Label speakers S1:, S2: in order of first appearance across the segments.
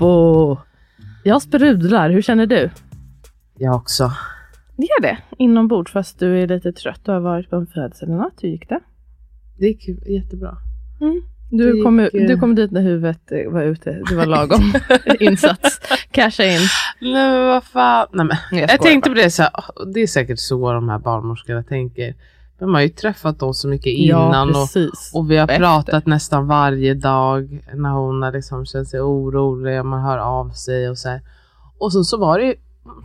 S1: Boppo! Jag sprudlar, hur känner du?
S2: Jag också.
S1: Det är det? Inombords fast du är lite trött. Du har varit på en födelsedag Hur gick det?
S2: Det gick jättebra.
S1: Mm. Du, gick, kom, du kom dit när huvudet eh, var ute. Det var lagom insats. Casha in.
S2: Nej men vad fan. Nej, men. Jag, jag tänkte bara. på det så här, det är säkert så de här barnmorskorna tänker. De har ju träffat dem så mycket innan ja, och, och vi har Efter. pratat nästan varje dag när hon har liksom känt sig orolig och man hör av sig och så här. Och så, så var det ju,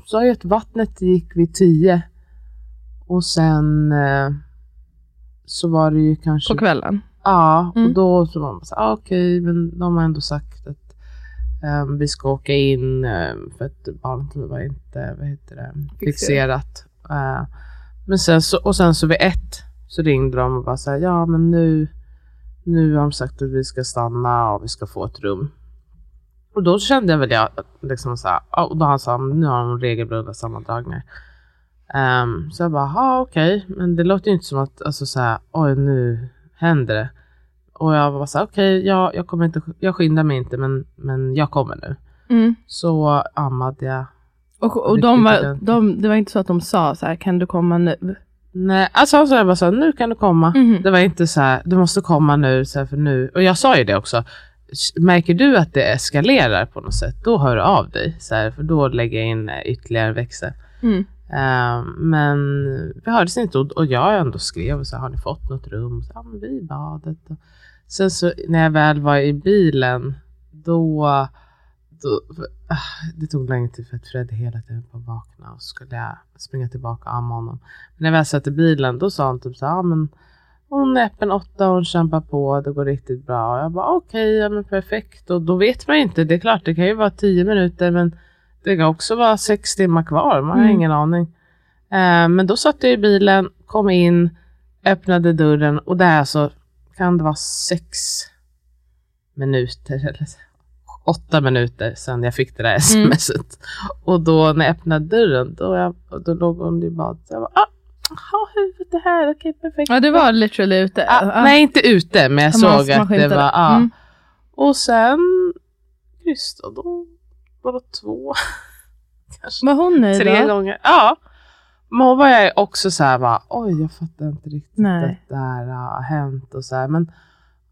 S2: så har ju ett vattnet gick vid tio och sen eh, så var det ju kanske...
S1: På kvällen?
S2: Ja, mm. och då så var man så ah, okej, okay, men de har ändå sagt att um, vi ska åka in um, för att barnet var inte, vad heter det, fixerat. Uh, men sen så, och sen så vid ett så ringde de och bara så ja men nu, nu har de sagt att vi ska stanna och vi ska få ett rum. Och då kände jag väl jag liksom så här, och då han sa nu har de regelbundna sammandragningar. Um, så jag bara, ja okej, okay. men det låter ju inte som att, alltså så här, oj nu händer det. Och jag var så här, okej, okay, jag, jag, kommer inte, jag skyndar mig inte, men, men jag kommer nu. Mm. Så ammade jag.
S1: Och, och de var, de, det var inte så att de sa så här, kan du komma nu?
S2: Nej, alltså så jag bara så nu kan du komma. Mm. Det var inte så här, du måste komma nu, så här, för nu. Och jag sa ju det också. Märker du att det eskalerar på något sätt, då hör du av dig. Så här, för då lägger jag in ytterligare växel. Mm. Uh, men vi hördes inte och, och jag ändå skrev så här, har ni fått något rum? Så, ja, men vi i badet. Och sen så när jag väl var i bilen, då, uh, det tog lång tid för att Fred hela tiden på vakna och skulle jag springa tillbaka och amma honom. Men när jag väl satt i bilen, då sa han typ så här, ja men hon är öppen åtta hon kämpar på, det går riktigt bra. Och jag bara okej, okay, ja men perfekt. Och då vet man ju inte, det är klart det kan ju vara tio minuter men det kan också vara sex timmar kvar, man har mm. ingen aning. Eh, men då satt jag i bilen, kom in, öppnade dörren och det är alltså, kan det vara sex minuter eller åtta minuter sedan jag fick det där smset. Mm. Och då när jag öppnade dörren, då, jag, då låg hon i badet. Jag bara, ah, ha huvudet är här, okej okay, perfekt.
S1: Ja, du var literally ute?
S2: Ah, ah. Nej, inte ute, men jag såg att det var, ja. Mm. Och sen, just då, då bara två.
S1: Var hon nöjd
S2: Tre då? gånger. Ja. Men hon var jag också så här bara, oj jag fattar inte riktigt Nej. att det här har hänt och så här. Men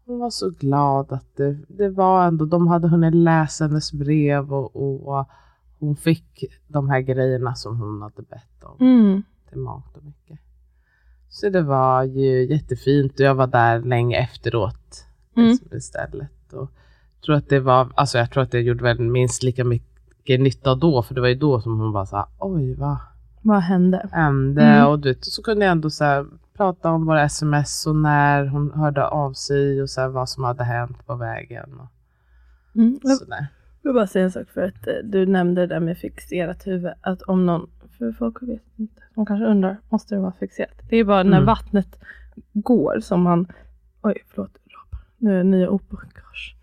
S2: hon var så glad att det, det var ändå, de hade hunnit läsa hennes brev och, och hon fick de här grejerna som hon hade bett om. Mm. Till mat och mycket. Så det var ju jättefint och jag var där länge efteråt mm. istället. Och tror att det var, alltså jag tror att det gjorde väl minst lika mycket nytta då, för det var ju då som hon bara sa, oj vad
S1: vad hände?
S2: hände mm. och, du vet, så kunde jag ändå så prata om våra sms och när hon hörde av sig och så vad som hade hänt på vägen. Och
S1: mm. sådär. Jag vill bara säga en sak för att eh, du nämnde det där med fixerat huvud. Att om någon, för folk vet inte, de kanske undrar, måste det vara fixerat? Det är bara när mm. vattnet går som man, oj förlåt, nu är det nya opokage.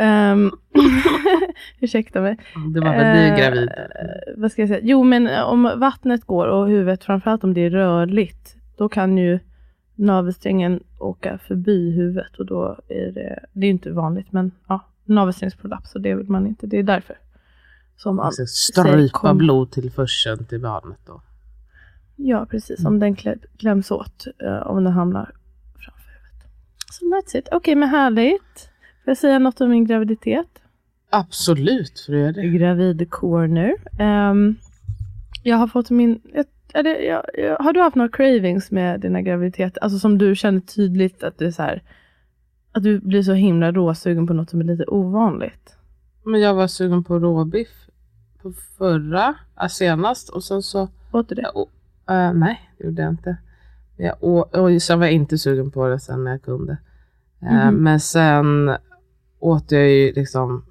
S1: Um, ursäkta mig.
S2: Det var väl du uh, gravid?
S1: vad ska jag säga? Jo, men om vattnet går och huvudet, framförallt om det är rörligt, då kan ju navelsträngen åka förbi huvudet och då är det, det är inte vanligt, men ja, navelsträngsprolaps och det vill man inte. Det är därför.
S2: Som man strypa blod till förseln till barnet då?
S1: Ja, precis. Om mm. den kläms åt, uh, om den hamnar framför huvudet. Så that's it. Okej, okay, men härligt. Får jag säga något om min graviditet?
S2: Absolut, för
S1: det det. Gravid corner. Um, jag har fått min... Är det, jag, jag, har du haft några cravings med dina graviditeter? Alltså som du känner tydligt att du, är så här, att du blir så himla råsugen på något som är lite ovanligt?
S2: Men jag var sugen på råbiff på förra, senast och sen så...
S1: Åt du det?
S2: Jag, äh, nej, det gjorde jag inte. Jag, och, och sen var jag inte sugen på det sen när jag kunde. Mm. Men sen åt jag ju liksom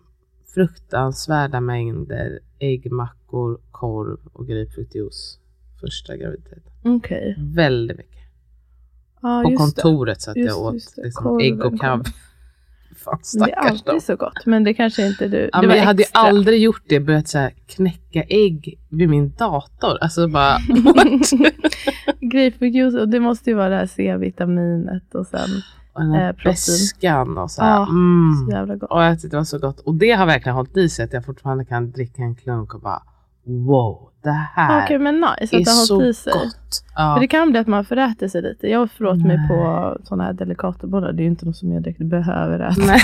S2: fruktansvärda mängder äggmackor, korv och grapefruktjuice första graviditeten.
S1: Okej. Okay.
S2: Väldigt mycket. Ah, På kontoret så att jag åt liksom ägg och kaviar.
S1: Fan, det är alltid då. så gott, men det kanske inte du.
S2: Ja, men jag hade aldrig gjort det, börjat så knäcka ägg vid min dator. Alltså bara,
S1: Grapefruktjuice, och det måste ju vara det här C-vitaminet och sen
S2: och den här eh, väskan och så här. Ja, mm. så jävla gott. Och jag tyckte det var så gott. Och det har verkligen hållit i sig att jag fortfarande kan dricka en klunk och bara wow, det här
S1: okay, men nice, är att det har hållit i sig. gott. Ja. För det kan bli att man föräter sig lite. Jag förlåt mig på sådana här delikatobollar. Det är ju inte något som jag direkt behöver äta.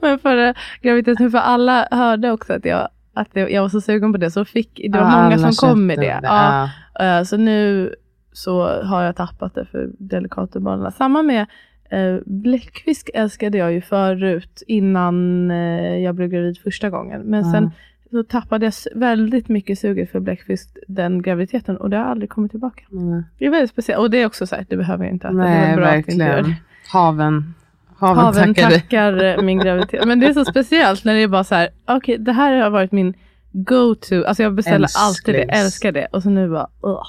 S1: men för graviditeten, för alla hörde också att jag att jag var så sugen på det. Så fick, det var ja, många som kom med det. det. Ja. Ja. Så nu så har jag tappat det för delikatobollarna. Samma med Eh, bläckfisk älskade jag ju förut innan eh, jag blev gravid första gången. Men sen så tappade jag väldigt mycket suget för bläckfisk den graviditeten och det har aldrig kommit tillbaka. Mm. Det är väldigt speciellt och det är också så här, det behöver jag inte äta.
S2: Nej,
S1: det är
S2: bra verkligen. Haven.
S1: Haven, Haven tackar, tackar eh, min graviditet. Men det är så speciellt när det är bara så här, okej okay, det här har varit min go-to, alltså jag beställer Älsklings. alltid det, älskar det och så nu bara, uh.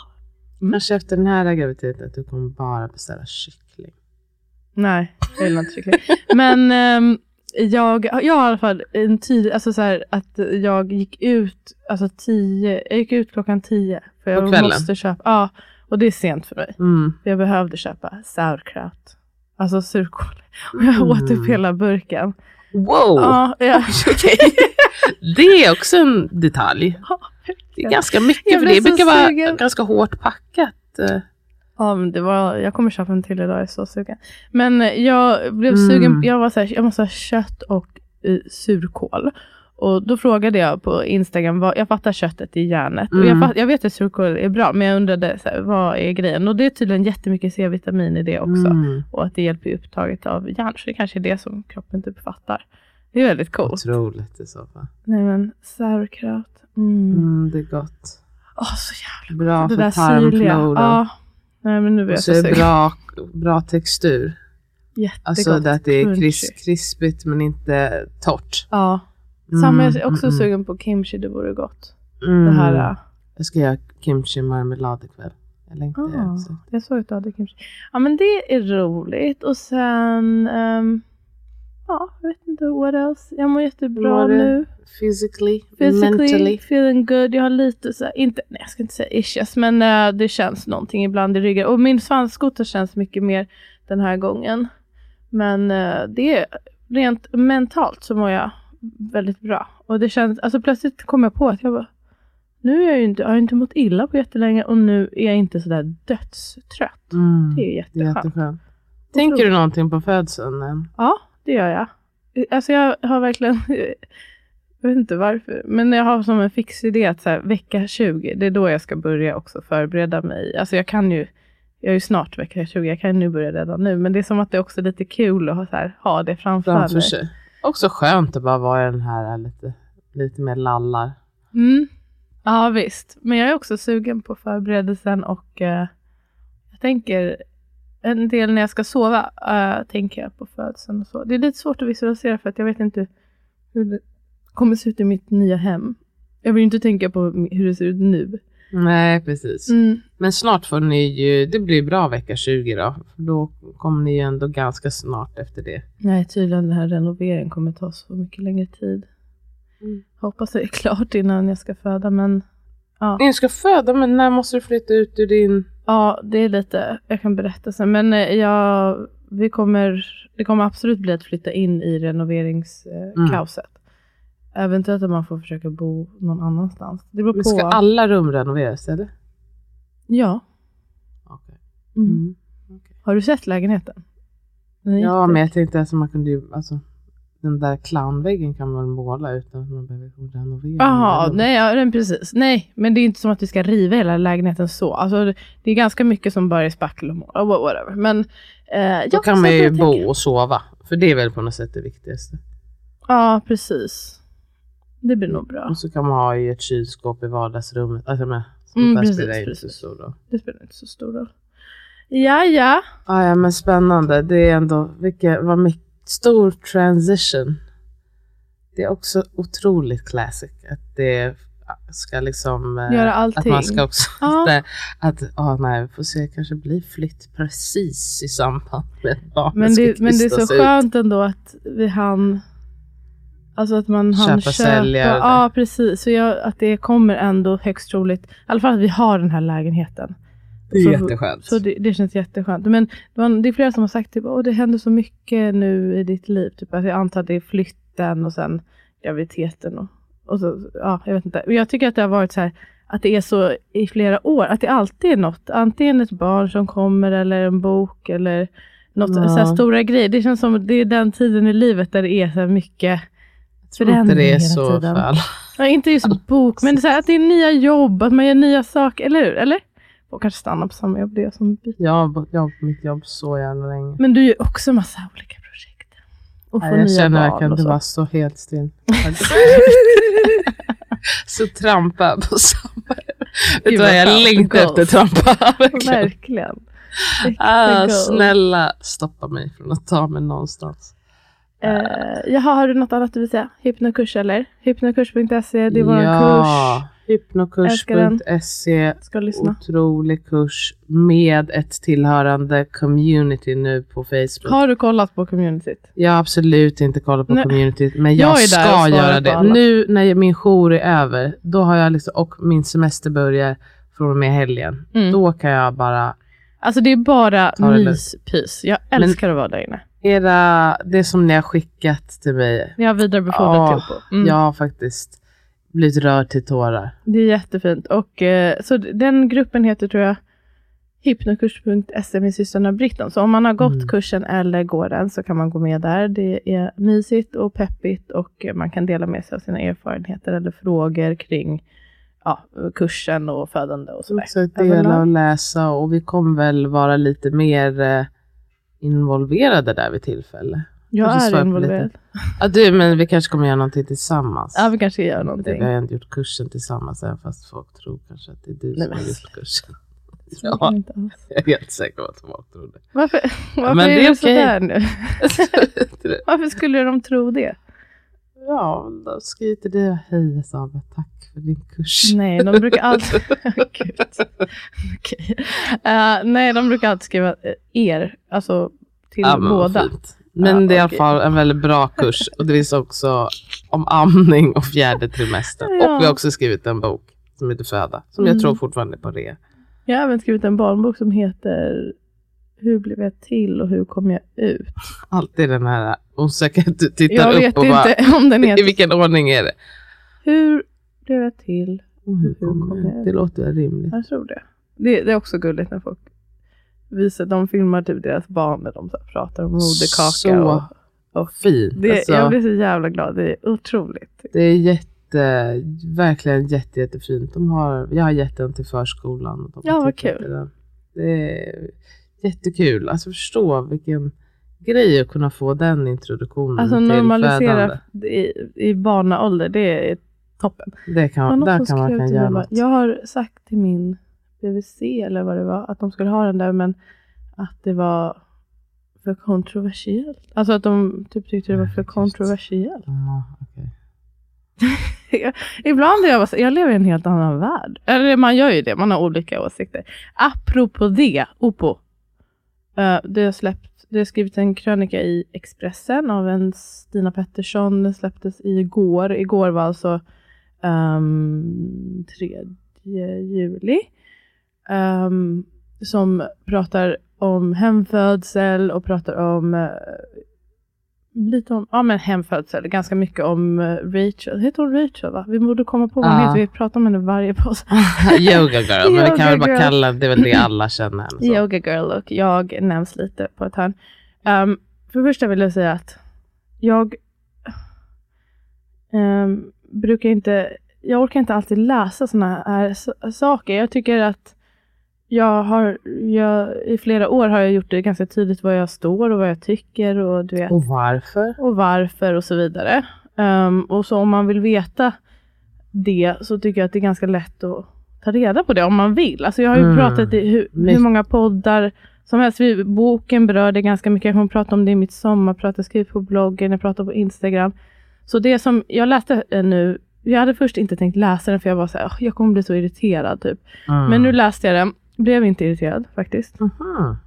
S2: Mm. Kanske efter den här graviditeten att du kommer bara beställa kyckling.
S1: Nej, jag gillar inte kyckling. Men um, jag, jag har i alla fall en tid, alltså så här, att jag gick ut, alltså tio, jag gick ut klockan tio. För jag
S2: kvällen?
S1: måste köpa, ja. Och det är sent för mig.
S2: Mm.
S1: För jag behövde köpa sauerkraut. Alltså surkål. Och jag mm. åt upp hela burken.
S2: Wow!
S1: Ja, ja.
S2: okay. Det är också en detalj. det är ganska mycket, för det brukar vara ganska hårt packat.
S1: Ja, men det var, jag kommer köpa en till idag, jag är så sugen. Men jag blev mm. sugen, jag var så här, jag måste ha kött och uh, surkål. Och då frågade jag på Instagram, vad, jag fattar köttet i järnet. Mm. Och jag, mm. fatt, jag vet att surkål är bra, men jag undrade så här, vad är grejen? Och det är tydligen jättemycket C-vitamin i det också. Mm. Och att det hjälper upptaget av järn. Så det kanske är det som kroppen typ fattar. Det är väldigt coolt.
S2: Otroligt i så fall.
S1: Nej men sauerkraut. Mm.
S2: Mm, det är gott.
S1: Åh, oh, så jävla
S2: gott. Bra för tarmfloran.
S1: Ja. Nej, men nu vet
S2: och så är det bra, bra textur.
S1: Jättegott.
S2: Alltså att det är kris, krispigt men inte torrt.
S1: Ja. Samma, jag är mm, också mm, mm, sugen på kimchi, det vore gott.
S2: Mm. Det här, äh. Jag ska göra kimchi marmelad ikväll. Jag längtar ah, också.
S1: Jag såg att du hade kimchi. Ja men det är roligt. Och sen, um, ja jag vet inte what else. Jag mår jättebra nu.
S2: Physically,
S1: Physically,
S2: mentally.
S1: feeling good. Jag har lite så här, inte, nej jag ska inte säga issues, men uh, det känns någonting ibland i ryggen. Och min svanskotor känns mycket mer den här gången. Men uh, det är rent mentalt så mår jag väldigt bra. Och det känns, alltså plötsligt kom jag på att jag bara, nu är jag ju inte, jag har inte mått illa på jättelänge och nu är jag inte sådär dödstrött. Mm, det är jätteskönt. jätteskönt.
S2: Tänker du någonting på födseln?
S1: Ja, det gör jag. Alltså jag har verkligen, jag vet inte varför, men jag har som en fix idé att så här, vecka 20, det är då jag ska börja också förbereda mig. Alltså jag kan ju, jag är ju snart vecka 20, jag kan ju nu börja redan nu, men det är som att det också är lite kul att ha, så här, ha det framför, framför mig. Sig.
S2: Också skönt att bara vara i den här lite, lite mer lallar.
S1: Mm. Ja visst, men jag är också sugen på förberedelsen och uh, jag tänker en del när jag ska sova uh, tänker jag på födseln och så. Det är lite svårt att visualisera för att jag vet inte hur det kommer se ut i mitt nya hem. Jag vill inte tänka på hur det ser ut nu.
S2: Nej, precis. Mm. Men snart får ni ju, det blir bra vecka 20 då. Då kommer ni ju ändå ganska snart efter det.
S1: Nej, tydligen den här renoveringen kommer ta så mycket längre tid. Mm. Hoppas det är klart innan jag ska föda, men
S2: ja. Ni ska föda, men när måste du flytta ut ur din...
S1: Ja, det är lite, jag kan berätta sen, men eh, jag, vi kommer, det kommer absolut bli att flytta in i renoveringskaoset. Mm. Eventuellt att man får försöka bo någon annanstans. Det beror
S2: Men ska på. alla rum renoveras eller?
S1: Ja.
S2: Okay.
S1: Mm. Mm. Okay. Har du sett lägenheten?
S2: Ja, men jag tänkte att man kunde ju, alltså, den där clownväggen kan man måla utan att man behöver renovera.
S1: Jaha, nej, ja, precis. Nej, men det är inte som att vi ska riva hela lägenheten så. Alltså, det är ganska mycket som bara är spackel och måla, whatever. Men, eh,
S2: Då kan man ju bo och sova, för det är väl på något sätt det viktigaste.
S1: Ja, precis. Det blir nog bra.
S2: Och så kan man ha i ett kylskåp i vardagsrummet. Alltså med, mm,
S1: precis, spelar inte så stor roll. Det spelar inte så stor roll. Ja, ja.
S2: Ah, ja, men spännande. Det är ändå, vilket, vad mycket, stor transition. Det är också otroligt classic. Att det ska liksom...
S1: Eh, Göra allting.
S2: Att man ska också... Ah. att, oh, nej, vi får se, kanske blir flytt precis i samband med barnet
S1: men det, men det är så skönt ändå att vi hann Alltså att man hann köpa.
S2: Sälja,
S1: ja, precis. Så jag, att det kommer ändå högst troligt, i alla fall att vi har den här lägenheten.
S2: Det är så, jätteskönt.
S1: Så det, det, känns jätteskönt. Men det, var, det är flera som har sagt typ, att det händer så mycket nu i ditt liv. Typ, att jag antar att det är flytten och sen graviditeten. Och, och så, ja, jag vet inte. Jag tycker att det har varit så här, att det är så i flera år. Att det alltid är något. Antingen ett barn som kommer eller en bok eller något, ja. så stora grejer. Det känns som det är den tiden i livet där det är så mycket
S2: jag tror inte det är så tiden. för alla.
S1: Ja, inte just bok, men det är så här, att det är nya jobb, att man gör nya saker, eller hur? Eller? Och kanske stanna på samma jobb, det är som byter.
S2: Jag har jobbat på mitt jobb så jävla länge.
S1: Men du gör också massa olika projekt.
S2: Och får Nej, jag känner verkligen att du var så helt still. så trampa på samma. Vet du vad, jag längtar efter trampa.
S1: Verkligen. verkligen.
S2: Ah, snälla stoppa mig från att ta mig någonstans.
S1: Uh, jaha, har du något annat du vill säga? Hypnokurs eller? Hypnokurs.se, det är vår ja. kurs.
S2: Hypnokurs.se. Otrolig kurs med ett tillhörande community nu på Facebook.
S1: Har du kollat på communityt?
S2: Jag har absolut inte kollat på Nej. communityt. Men jag, jag ska göra det. Nu när min jour är över då har jag liksom, och min semester börjar från och med helgen. Mm. Då kan jag bara
S1: Alltså det är bara myspys. Jag älskar Men, att vara där inne.
S2: Era, det som ni har skickat till mig.
S1: Jag har vidarebefordrat till Oppo.
S2: Mm. Har faktiskt blivit rörd till tårar.
S1: Det är jättefint. Och, eh, så den gruppen heter tror jag hypnokurs.se med systrarna Britton. Så om man har gått mm. kursen eller går den så kan man gå med där. Det är mysigt och peppigt och man kan dela med sig av sina erfarenheter eller frågor kring ja, kursen och födande och sådär.
S2: Också dela och läsa och vi kommer väl vara lite mer eh, involverade där vid tillfälle.
S1: Jag är involverad.
S2: Ja, du, men vi kanske kommer göra någonting tillsammans.
S1: Ja, vi kanske gör någonting.
S2: Vi har inte gjort kursen tillsammans även fast folk tror kanske att det är du Nej, som har gjort kursen. Ja, jag är helt säker på att folk tror det.
S1: Varför, varför men är det, är det sådär nu? varför skulle de tro det?
S2: Ja, då skriver inte det hej Sabe, tack för din kurs.
S1: Nej, de brukar alltid... okay. uh, nej, de brukar alltid skriva uh, er, alltså till ja, båda. Fint.
S2: Men ja, det är okay. i alla fall en väldigt bra kurs. Och det finns också om amning och fjärde trimester. Ja. Och vi har också skrivit en bok som heter Föda, som mm. jag tror fortfarande är på det.
S1: Jag har även skrivit en barnbok som heter Hur blev jag till och hur kom jag ut?
S2: Alltid den här osäkerheten. Du tittar
S1: jag
S2: upp och
S1: bara, om den heter...
S2: I vilken ordning är det?
S1: Hur blev jag till?
S2: Och hur, hur kom jag ut? Det låter rimligt.
S1: Jag tror det. det. Det är också gulligt när folk visar, de filmar typ deras barn när de pratar om moderkaka.
S2: Så och, och fint.
S1: Det, alltså, jag blir så jävla glad. Det är otroligt.
S2: Det är jätte, verkligen jätte, jättefint. De har, jag har gett den till förskolan. Och de
S1: ja, vad kul.
S2: Det är jättekul. Alltså förstå vilken grej att kunna få den introduktionen
S1: alltså, till normalisera i, i barnaålder, det är toppen.
S2: Det kan, där kan man kan göra något.
S1: Jag har sagt till min BVC eller vad det var, att de skulle ha den där men att det var för kontroversiellt. Alltså att de typ tyckte det var för kontroversiellt.
S2: Mm, okay.
S1: Ibland är jag jag lever i en helt annan värld. Eller man gör ju det, man har olika åsikter. Apropå det, Opo. Uh, det, har släppt, det har skrivit en krönika i Expressen av en Stina Pettersson. Den släpptes igår. Igår var alltså um, 3 juli um, som pratar om hemfödsel och pratar om uh, lite om ja, men hemfödsel, ganska mycket om uh, Rachel. Heter hon Rachel? Va? Vi borde komma på vad hon heter. Vi pratar om henne varje paus.
S2: Yoga girl, men vi kan väl bara kalla det, är väl det alla känner henne.
S1: Yoga girl och jag nämns lite på ett hörn. Um, för det första vill jag säga att jag um, brukar inte, jag orkar inte alltid läsa sådana här saker. Jag tycker att jag har, jag, I flera år har jag gjort det ganska tydligt var jag står och vad jag tycker. Och, du vet,
S2: och varför.
S1: Och varför och så vidare. Um, och så om man vill veta det så tycker jag att det är ganska lätt att ta reda på det om man vill. Alltså jag har ju mm. pratat i hur, hur, många poddar som helst. Boken berör det ganska mycket. Jag kommer prata om det i mitt sommarprat. Jag skriver på bloggen, jag pratar på Instagram. Så det som jag läste nu, jag hade först inte tänkt läsa den för jag var så här, jag kommer bli så irriterad typ. Mm. Men nu läste jag den blev inte irriterad faktiskt.
S2: Aha.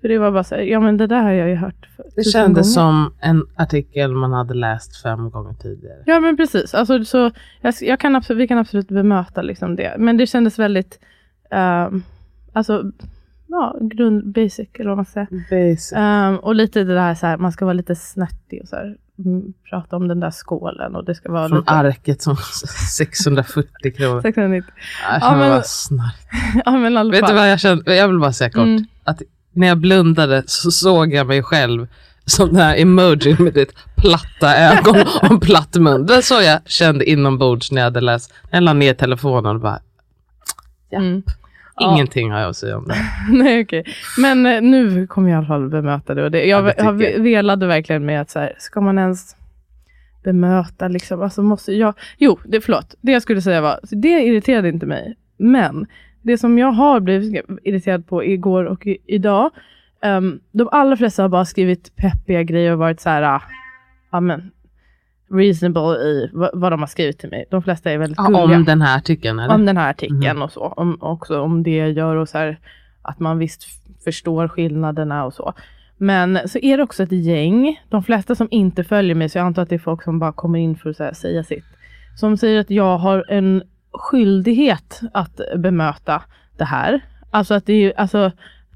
S1: För det var bara så här, ja men det där har jag ju hört.
S2: Det kändes som en artikel man hade läst fem gånger tidigare.
S1: Ja men precis. Alltså, så jag, jag kan absolut, vi kan absolut bemöta liksom det. Men det kändes väldigt, uh, alltså ja, grund, basic eller vad man säga.
S2: Basic.
S1: Um, och lite det där så här, man ska vara lite snärtig och så här, mm, prata om den där skålen och det ska vara
S2: Från
S1: lite...
S2: arket som 640 kronor.
S1: 690.
S2: Jag känner ja, men... snark.
S1: ja, men
S2: Vet du vad jag kände? Jag vill bara säga kort. Mm. Att när jag blundade så såg jag mig själv som den här emoji med ditt platta ögon och en platt mun. Det var så jag kände inombords när jag hade läst. Jag la ner telefonen och bara, japp. Mm. Ingenting ja. har jag att säga om det.
S1: Nej. Okay. Men eh, nu kommer jag i alla fall bemöta det. Och det jag ja, har velade verkligen med att så här, ska man ens bemöta liksom, alltså måste jag, jo, det, förlåt, det jag skulle säga var, det irriterade inte mig, men det som jag har blivit irriterad på igår och i, idag, um, de allra flesta har bara skrivit peppiga grejer och varit så här, ah, men, reasonable i vad de har skrivit till mig. De flesta är väldigt
S2: ja, Om den här artikeln? Eller?
S1: Om den här artikeln mm. och så. Om, också om det gör och så här, att man visst förstår skillnaderna och så. Men så är det också ett gäng, de flesta som inte följer mig, så jag antar att det är folk som bara kommer in för att här, säga sitt, som säger att jag har en skyldighet att bemöta det här. Alltså att det är, alltså,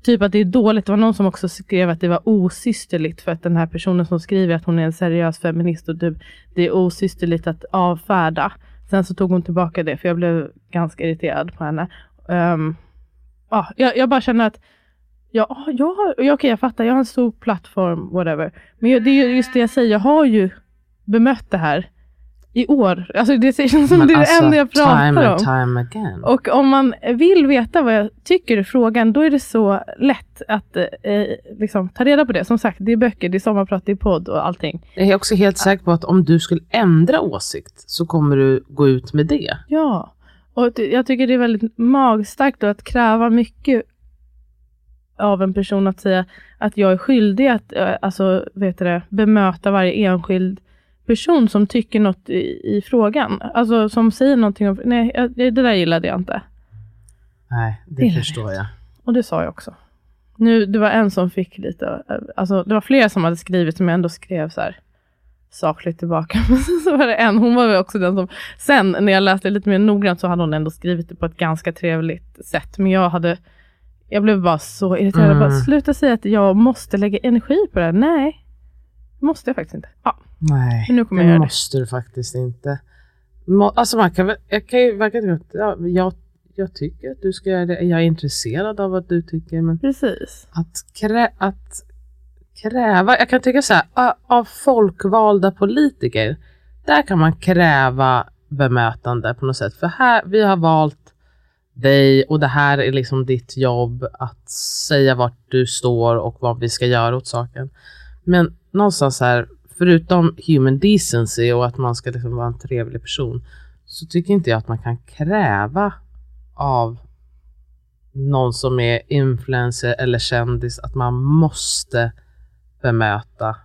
S1: typ att det är dåligt. Det var någon som också skrev att det var osysterligt för att den här personen som skriver att hon är en seriös feminist och typ, det är osysterligt att avfärda. Sen så tog hon tillbaka det för jag blev ganska irriterad på henne. Um, ja, jag, jag bara känner att Ja, jag har, okej okay, jag fattar, jag har en stor plattform, whatever. Men det är just det jag säger, jag har ju bemött det här i år. Alltså det känns som Men det är alltså, det enda jag pratar
S2: time
S1: om.
S2: Time again.
S1: Och om man vill veta vad jag tycker i frågan, då är det så lätt att eh, liksom, ta reda på det. Som sagt, det är böcker, det är sommarprat, det är podd och allting.
S2: Jag är också helt säker på att om du skulle ändra åsikt så kommer du gå ut med det.
S1: Ja, och jag tycker det är väldigt magstarkt att kräva mycket av en person att säga att jag är skyldig att eh, alltså, vet det, bemöta varje enskild person som tycker något i, i frågan. Alltså som säger någonting om, nej det där gillade jag inte.
S2: Nej, det, det förstår jag.
S1: Och det sa jag också. Nu, det var en som fick lite, alltså det var flera som hade skrivit som jag ändå skrev så här sakligt tillbaka. Men så var det en, hon var väl också den som, sen när jag läste lite mer noggrant så hade hon ändå skrivit det på ett ganska trevligt sätt. Men jag hade jag blev bara så irriterad. Mm. Bara, sluta säga att jag måste lägga energi på det här. Nej, måste jag faktiskt inte. Ja.
S2: Nej, nu kommer det jag måste du faktiskt inte. Må, alltså man kan, jag kan ju verkligen, ja, jag, jag tycker att du ska göra det. Jag är intresserad av vad du tycker. Men
S1: Precis.
S2: Att, krä, att kräva, jag kan tycka så här, av folkvalda politiker, där kan man kräva bemötande på något sätt. För här, vi har valt dig och det här är liksom ditt jobb att säga vart du står och vad vi ska göra åt saken. Men någonstans här, förutom human decency och att man ska liksom vara en trevlig person, så tycker inte jag att man kan kräva av någon som är influencer eller kändis att man måste bemöta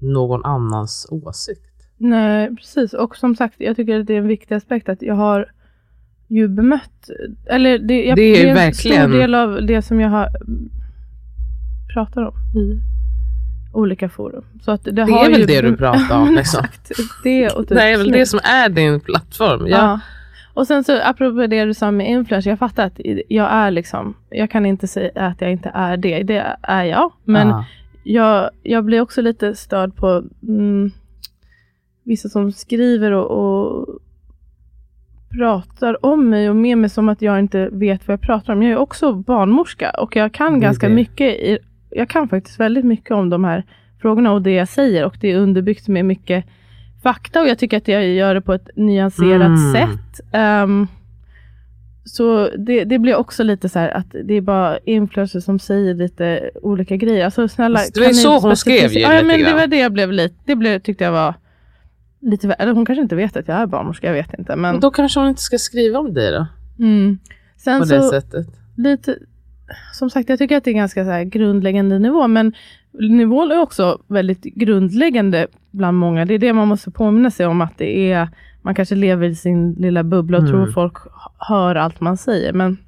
S2: någon annans åsikt.
S1: Nej, precis. Och som sagt, jag tycker att det är en viktig aspekt att jag har ju bemött, eller det, jag,
S2: det är, det är en
S1: verkligen... stor del av det som jag har pratar om i olika forum. Så att det,
S2: det är väl det du pratar om? Liksom. Exakt.
S1: Det, och
S2: typ det är väl det som är din plattform. Ja. ja.
S1: Och sen så apropå det du sa med influencer, jag fattar att jag är liksom, jag kan inte säga att jag inte är det, det är jag. Men ja. jag, jag blir också lite störd på mm, vissa som skriver och, och pratar om mig och med mig som att jag inte vet vad jag pratar om. Jag är också barnmorska och jag kan ganska mycket. I, jag kan faktiskt väldigt mycket om de här frågorna och det jag säger och det är underbyggt med mycket fakta och jag tycker att jag gör det på ett nyanserat mm. sätt. Um, så det, det, blir också lite så här att det är bara influencers som säger lite olika grejer. Alltså snälla.
S2: Det var så hon skrev ju
S1: ja, men Det var det jag blev lite, det blev, tyckte jag var lite, eller hon kanske inte vet att jag är barnmorska, jag vet inte. Men...
S2: Då kanske hon inte ska skriva om dig då?
S1: Mm. Sen
S2: På
S1: så,
S2: det sättet?
S1: Lite, som sagt, jag tycker att det är ganska så grundläggande nivå, men nivån är också väldigt grundläggande bland många. Det är det man måste påminna sig om, att det är, man kanske lever i sin lilla bubbla och mm. tror folk hör allt man säger. Men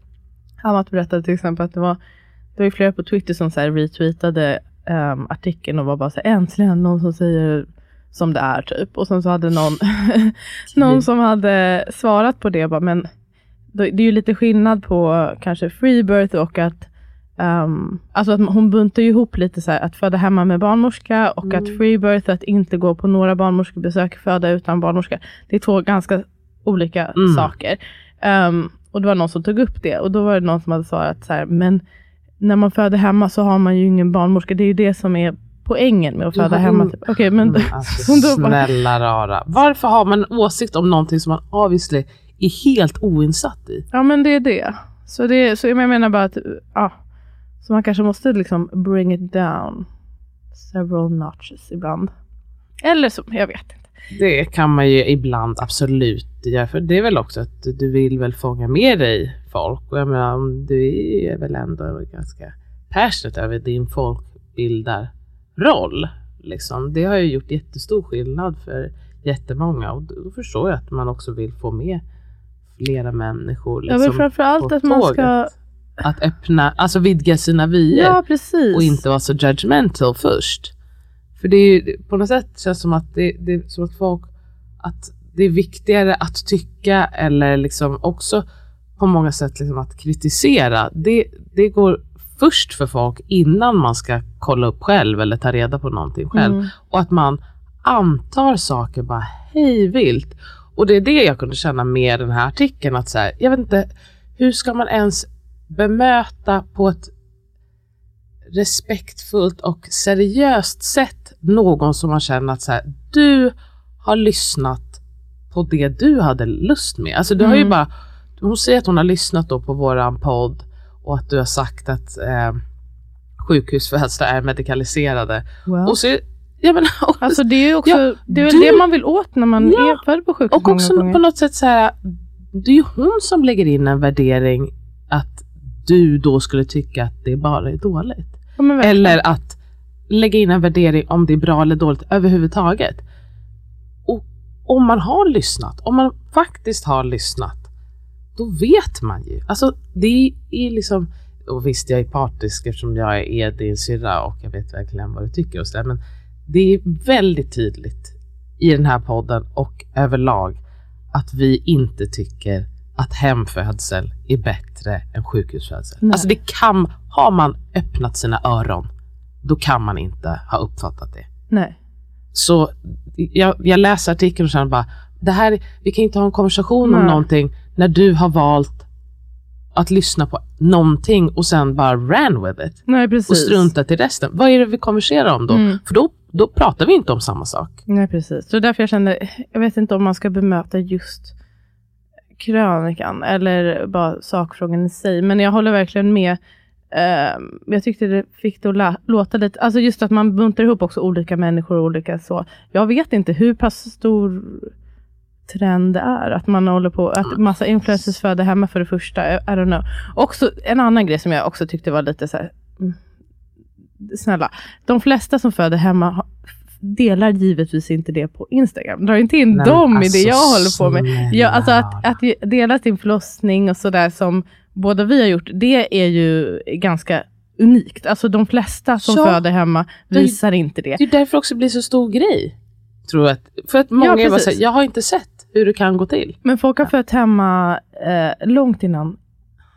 S1: Amat berättade till exempel att det var, det var flera på Twitter som så retweetade um, artikeln och var bara så här, äntligen någon som säger som det är typ. Och sen så hade någon, någon som hade svarat på det, bara, men det är ju lite skillnad på kanske freebirth och att Um, alltså att hon buntar ihop lite så här, att föda hemma med barnmorska och mm. att freebirth, att inte gå på några barnmorskebesök, föda utan barnmorska. Det är två ganska olika mm. saker. Um, och det var någon som tog upp det och då var det någon som hade svarat så här, men när man föder hemma så har man ju ingen barnmorska. Det är ju det som är poängen med att föda mm. hemma. Typ. Okay, men,
S2: mm, alltså, snälla rara. Varför har man en åsikt om någonting som man obviously är helt oinsatt i?
S1: Ja men det är det. Så, det, så jag menar bara att ja, så man kanske måste liksom bring it down several notches ibland. Eller så, jag vet inte.
S2: Det kan man ju ibland absolut göra. För det är väl också att du vill väl fånga med dig folk. Och jag menar, du är väl ändå ganska passionate över din folkbildar roll. Liksom. Det har ju gjort jättestor skillnad för jättemånga och då förstår jag att man också vill få med flera människor liksom,
S1: ja, framförallt att man ska
S2: att öppna, alltså vidga sina vyer.
S1: Ja.
S2: Och inte vara så judgmental först. För det är på något sätt känns som att det, det är som att folk, att det är viktigare att tycka eller liksom också på många sätt liksom att kritisera. Det, det går först för folk innan man ska kolla upp själv eller ta reda på någonting själv. Mm. Och att man antar saker bara hej vilt. Och det är det jag kunde känna med den här artikeln. Att så här, jag vet inte, hur ska man ens bemöta på ett respektfullt och seriöst sätt någon som man känner att så här, du har lyssnat på det du hade lust med. Alltså du mm. har ju mm. bara, hon säger att hon har lyssnat då på våran podd och att du har sagt att eh, sjukhusfödslar är medikaliserade. Wow. Och så
S1: Ja, men, alltså det är också ja, det, är du, det man vill åt när man ja, är född på sjukhus.
S2: Och också på något sätt så här, det är ju hon som lägger in en värdering att du då skulle tycka att det bara är dåligt. Ja, eller att lägga in en värdering om det är bra eller dåligt överhuvudtaget. Och om man har lyssnat, om man faktiskt har lyssnat, då vet man ju. Alltså det är liksom, och visst jag är partisk eftersom jag är din syrra och jag vet verkligen vad du tycker och sådär, men det är väldigt tydligt i den här podden och överlag att vi inte tycker att hemfödsel är bättre än sjukhusfödsel. Nej. Alltså det kan, har man öppnat sina öron, då kan man inte ha uppfattat det.
S1: Nej.
S2: Så jag, jag läser artikeln och känner bara, det här, vi kan inte ha en konversation Nej. om någonting när du har valt att lyssna på någonting och sen bara ran with it.
S1: Nej.
S2: Och struntat i resten. Vad är det vi konverserar om då? Mm. För då, då pratar vi inte om samma sak.
S1: Nej, precis. Så därför jag kände, jag vet inte om man ska bemöta just krönikan eller bara sakfrågan i sig. Men jag håller verkligen med. Uh, jag tyckte det fick det att låta lite, alltså just att man buntar ihop också olika människor och olika så. Jag vet inte hur pass stor trend det är. Att man håller på, att massa influencers föder hemma för det första. I don't know. Också en annan grej som jag också tyckte var lite så här, mm, snälla. De flesta som föder hemma delar givetvis inte det på Instagram. Dra inte in Nej, dem alltså, i det alltså, jag håller på med. Ja, alltså att, att dela sin förlossning och sådär som båda vi har gjort, det är ju ganska unikt. Alltså de flesta som ja, föder hemma visar det, inte det.
S2: Det är därför också blir så stor grej. Tror jag. För att många ja, bara säger, jag har inte sett hur det kan gå till.
S1: Men folk har ja. fött hemma eh, långt innan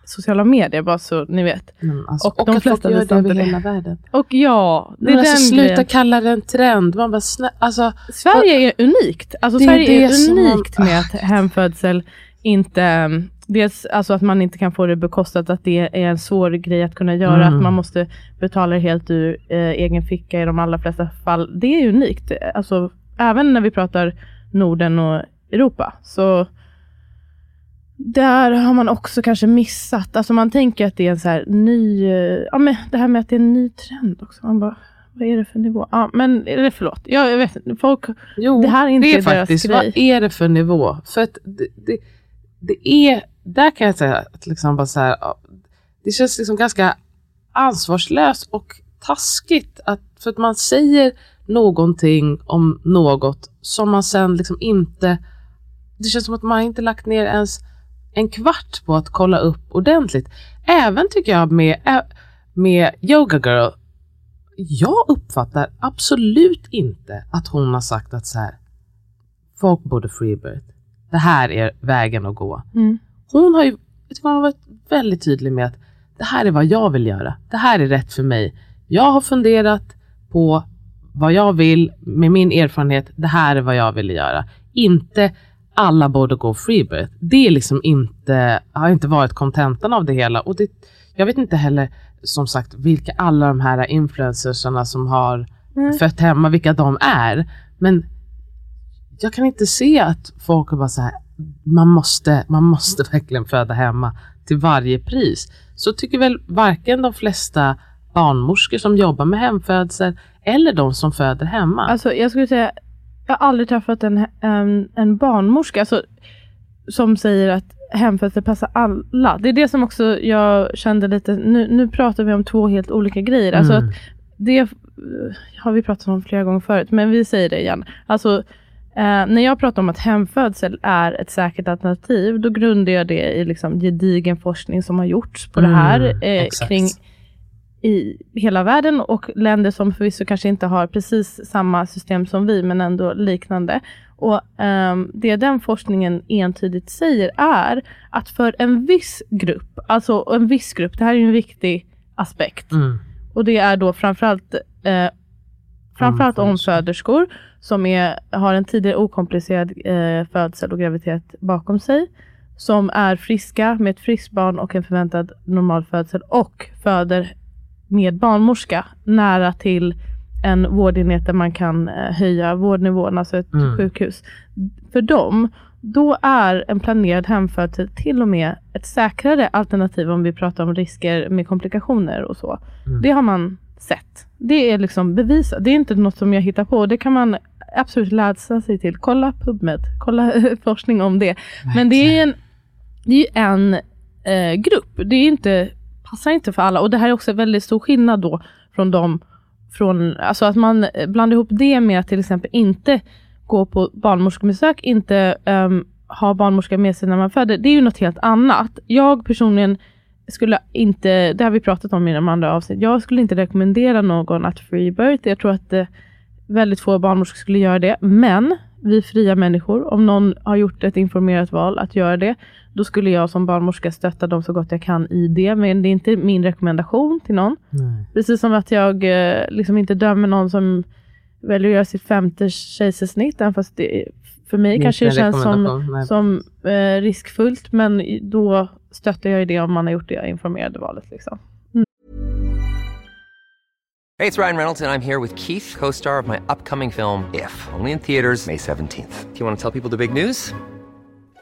S1: sociala medier, bara så ni vet.
S2: Mm, alltså, och, och de flesta folk gör det över hela världen.
S1: Och ja,
S2: det är alltså, den Sluta grejen. kalla det en trend. Man bara, alltså,
S1: Sverige är unikt. Alltså, Sverige är, är unikt man, med att hemfödsel inte Dels alltså att man inte kan få det bekostat, att det är en svår grej att kunna göra, mm. att man måste betala det helt ur eh, egen ficka i de allra flesta fall. Det är unikt. Alltså, även när vi pratar Norden och Europa. Så där har man också kanske missat, alltså man tänker att det är en så här ny, ja men det här med att det är en ny trend också. Man bara, vad är det för nivå? Ja men eller förlåt, ja, jag vet inte. Folk,
S2: jo, det här är inte det är deras faktiskt, grej. vad är det för nivå? För att det, det, det är, där kan jag säga att liksom bara så här, det känns liksom ganska ansvarslöst och taskigt att, för att man säger någonting om något som man sen liksom inte det känns som att man inte lagt ner ens en kvart på att kolla upp ordentligt. Även tycker jag med, med Yoga Girl. Jag uppfattar absolut inte att hon har sagt att så här, folk borde freebirth. Det här är vägen att gå. Mm. Hon har ju hon har varit väldigt tydlig med att det här är vad jag vill göra. Det här är rätt för mig. Jag har funderat på vad jag vill med min erfarenhet. Det här är vad jag vill göra. Inte alla borde gå freebirth. Det är liksom inte, har inte varit kontentan av det hela. Och det, jag vet inte heller som sagt vilka alla de här influencersarna som har mm. fött hemma, vilka de är. Men jag kan inte se att folk är bara så här, man måste, man måste verkligen föda hemma till varje pris. Så tycker väl varken de flesta barnmorskor som jobbar med hemfödsel eller de som föder hemma.
S1: Alltså jag skulle säga jag har aldrig träffat en, en, en barnmorska alltså, som säger att hemfödsel passar alla. Det är det som också jag kände lite, nu, nu pratar vi om två helt olika grejer. Alltså mm. Alltså att det har vi pratat om flera gånger förut, men vi säger det igen. Alltså, Eh, när jag pratar om att hemfödsel är ett säkert alternativ, då grundar jag det i liksom gedigen forskning som har gjorts på mm, det här eh, kring i hela världen och länder som förvisso kanske inte har precis samma system som vi, men ändå liknande. Och eh, Det den forskningen entydigt säger är att för en viss grupp, alltså en viss grupp, det här är en viktig aspekt, mm. och det är då framförallt, eh, framförallt omföderskor, som är, har en tidigare okomplicerad eh, födsel och graviditet bakom sig, som är friska med ett friskt barn och en förväntad normal födsel och föder med barnmorska nära till en vårdenhet där man kan eh, höja vårdnivån, alltså ett mm. sjukhus. För dem, då är en planerad hemfödsel till och med ett säkrare alternativ om vi pratar om risker med komplikationer och så. Mm. Det har man sett. Det är liksom bevisat. Det är inte något som jag hittar på. Det kan man absolut läsa sig till. Kolla PubMed, kolla forskning om det. Men det är en, det är en eh, grupp. Det är inte, passar inte för alla. Och det här är också väldigt stor skillnad då från de från, alltså att man eh, blandar ihop det med att till exempel inte gå på barnmorskebesök, inte um, ha barnmorska med sig när man föder. Det är ju något helt annat. Jag personligen skulle inte, det har vi pratat om i de andra avsnitt, jag skulle inte rekommendera någon att free birth. Jag tror att det, Väldigt få barnmorskor skulle göra det, men vi fria människor, om någon har gjort ett informerat val att göra det, då skulle jag som barnmorska stötta dem så gott jag kan i det. Men det är inte min rekommendation till någon. Nej. Precis som att jag eh, liksom inte dömer någon som väljer att göra sitt femte kejsarsnitt, även fast det för mig Minst kanske det känns som, som eh, riskfullt, men då stöttar jag i det om man har gjort det informerade valet. Liksom.
S3: Hey, it's Ryan Reynolds, and I'm here with Keith, co star of my upcoming film, If, only in theaters, May 17th. Do you want to tell people the big news?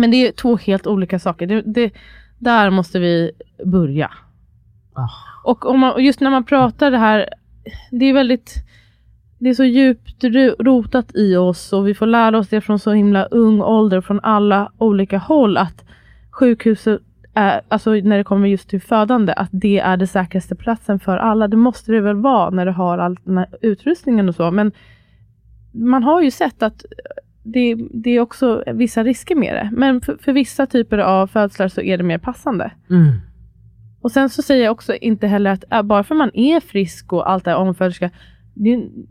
S1: Men det är två helt olika saker. Det, det, där måste vi börja. Oh. Och om man, just när man pratar det här, det är väldigt, det är så djupt rotat i oss och vi får lära oss det från så himla ung ålder från alla olika håll att sjukhuset är, alltså när det kommer just till födande, att det är det säkraste platsen för alla. Det måste det väl vara när du har all den här utrustningen och så, men man har ju sett att det, det, är också vissa risker med det. Men för, för vissa typer av födslar så är det mer passande. Mm. Och sen så säger jag också inte heller att äh, bara för man är frisk och allt är omföderska,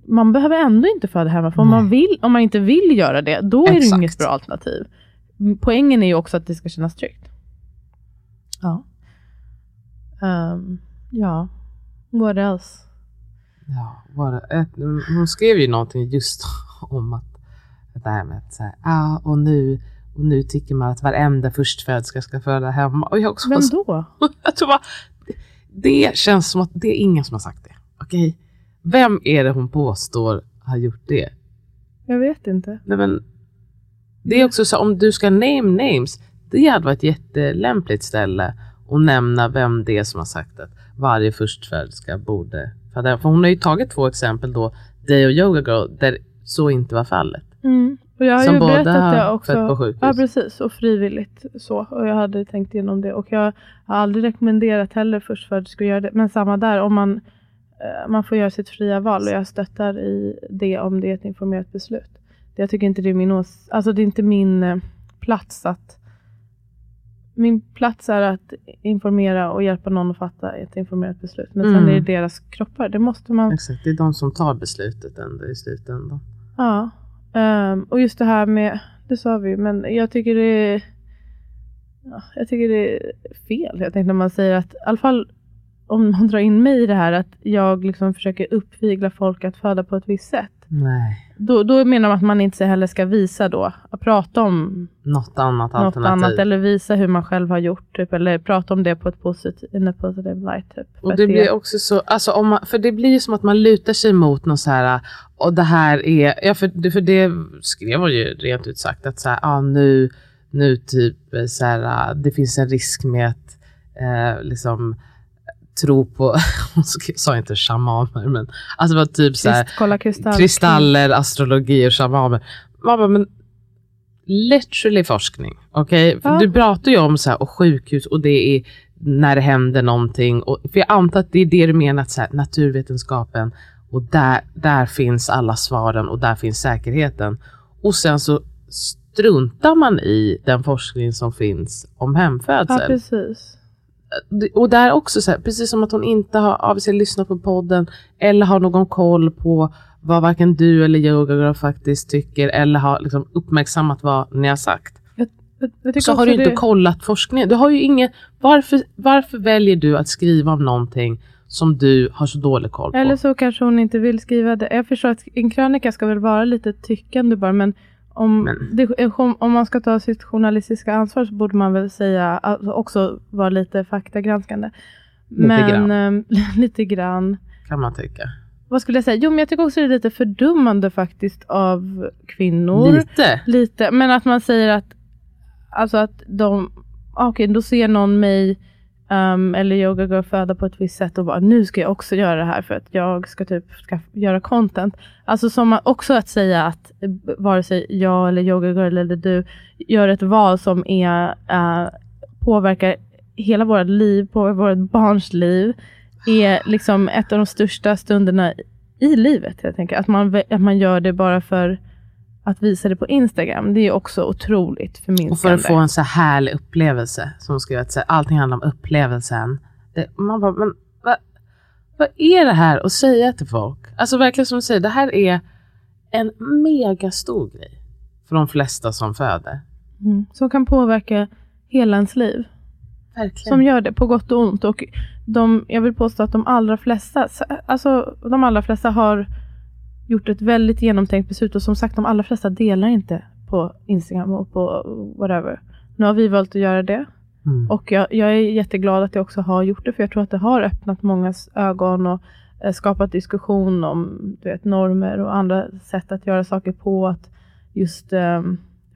S1: man behöver ändå inte föda hemma. För om man, vill, om man inte vill göra det, då är Exakt. det inget bra alternativ. Poängen är ju också att det ska kännas tryggt. Ja. Um, ja. What else?
S2: Ja, what, hon skrev ju någonting just om att det här med att säga, ah, och nu och nu tycker man att varenda förstföderska ska föda hemma. Och jag också
S1: Vem då?
S2: jag tror bara, det känns som att det är ingen som har sagt det. Okej, okay? vem är det hon påstår har gjort det?
S1: Jag vet inte.
S2: Nej, men det är också så om du ska name names, det hade varit ett jättelämpligt ställe att nämna vem det är som har sagt att varje förstföderska borde föda. För hon har ju tagit två exempel då, dig och Yoga Girl, där så inte var fallet.
S1: Mm. Och jag har som ju berättat det också. Fött på sjukhus. Ja, precis. Och frivilligt så. Och jag hade tänkt igenom det. Och jag har aldrig rekommenderat heller först för att göra det. Men samma där, om man, eh, man får göra sitt fria val och jag stöttar i det om det är ett informerat beslut. Jag tycker inte det är min ås alltså det är inte min eh, plats att min plats är att informera och hjälpa någon att fatta ett informerat beslut. Men mm. sen är det deras kroppar. Det måste man...
S2: Exakt, det är de som tar beslutet ändå i slutändan.
S1: Ja, um, och just det här med, det sa vi men jag tycker det är ja, jag tycker det är fel. Jag tänkte när man säger att, i alla fall om man drar in mig i det här, att jag liksom försöker uppvigla folk att föda på ett visst sätt.
S2: Nej.
S1: Då, då menar man att man inte heller ska visa då, att prata om
S2: något annat något
S1: alternativ. Annat, eller visa hur man själv har gjort, typ, eller prata om det på ett positivt, in a positive light. Typ,
S2: och det, det blir också så, alltså om man, för det blir ju som att man lutar sig mot något så här, och det här är, ja för, för det skrev hon ju rent ut sagt, att så här, ah, nu, nu typ så här, det finns en risk med att eh, liksom tro på, hon sa inte shamaner, men alltså det var typ så här, kristall. kristaller, astrologi och shamaner. Man bara, men literally forskning? Okay? Ja. Du pratar ju om så här, och sjukhus och det är när det händer någonting. Och, för jag antar att det är det du menar, att så här, naturvetenskapen och där, där finns alla svaren och där finns säkerheten. Och sen så struntar man i den forskning som finns om hemfödsel.
S1: Ja, precis
S2: och där också, så här, precis som att hon inte har avser lyssnat på podden eller har någon koll på vad varken du eller Yoga faktiskt tycker eller har liksom uppmärksammat vad ni har sagt. Jag, jag så har du inte det... kollat forskningen. Du har ju ingen, varför, varför väljer du att skriva om någonting som du har så dålig koll på?
S1: Eller så kanske hon inte vill skriva det. Jag förstår att en krönika ska väl vara lite tyckande bara, men om, det, om man ska ta sitt journalistiska ansvar så borde man väl säga, alltså också vara lite faktagranskande.
S2: Lite men, grann.
S1: Äm, lite grann.
S2: Kan man tycka.
S1: Vad skulle jag säga? Jo, men jag tycker också det är lite fördummande faktiskt av kvinnor.
S2: Lite?
S1: Lite. Men att man säger att, alltså att de, okej, okay, då ser någon mig Um, eller yoga går föda på ett visst sätt och bara nu ska jag också göra det här för att jag ska typ ska göra content. Alltså som också att säga att eh, vare sig jag eller yoga eller du gör ett val som är, uh, påverkar hela vårt liv, påverkar vårt barns liv, är liksom ett av de största stunderna i livet. Jag tänker. Att, man, att man gör det bara för att visa det på Instagram, det är också otroligt förminskande.
S2: Och för att få en så härlig upplevelse, som ska att allting handlar om upplevelsen. Det, man bara, men vad, vad är det här att säga till folk? Alltså verkligen som du säger, det här är en megastor grej för de flesta som föder.
S1: Mm, som kan påverka hela ens liv.
S2: Verkligen.
S1: Som gör det på gott och ont. Och de, jag vill påstå att de allra flesta, alltså de allra flesta har gjort ett väldigt genomtänkt beslut och som sagt de allra flesta delar inte på Instagram och på whatever. Nu har vi valt att göra det. Mm. Och jag, jag, är jätteglad att jag också har gjort det för jag tror att det har öppnat mångas ögon och eh, skapat diskussion om du vet, normer och andra sätt att göra saker på. Att just eh,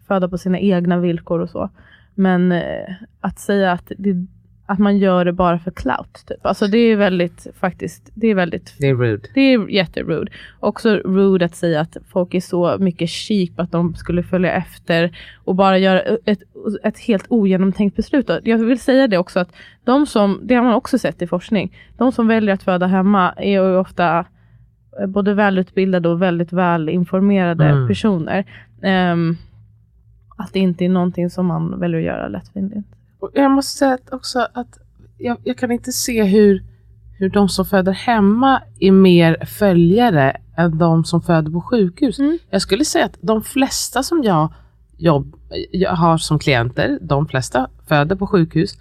S1: föda på sina egna villkor och så. Men eh, att säga att det att man gör det bara för clout. Typ. Alltså det är väldigt, faktiskt, det är väldigt...
S2: Det är rude.
S1: Det är jätterude. Också rude att säga att folk är så mycket cheap att de skulle följa efter och bara göra ett, ett helt ogenomtänkt beslut. Jag vill säga det också att de som, det har man också sett i forskning, de som väljer att föda hemma är ju ofta både välutbildade och väldigt välinformerade mm. personer. Um, att det inte är någonting som man väljer att göra lättvindigt.
S2: Och jag måste säga att också att jag, jag, kan inte se hur, hur de som föder hemma är mer följare än de som föder på sjukhus. Mm. Jag skulle säga att de flesta som jag, jobb, jag har som klienter, de flesta föder på sjukhus.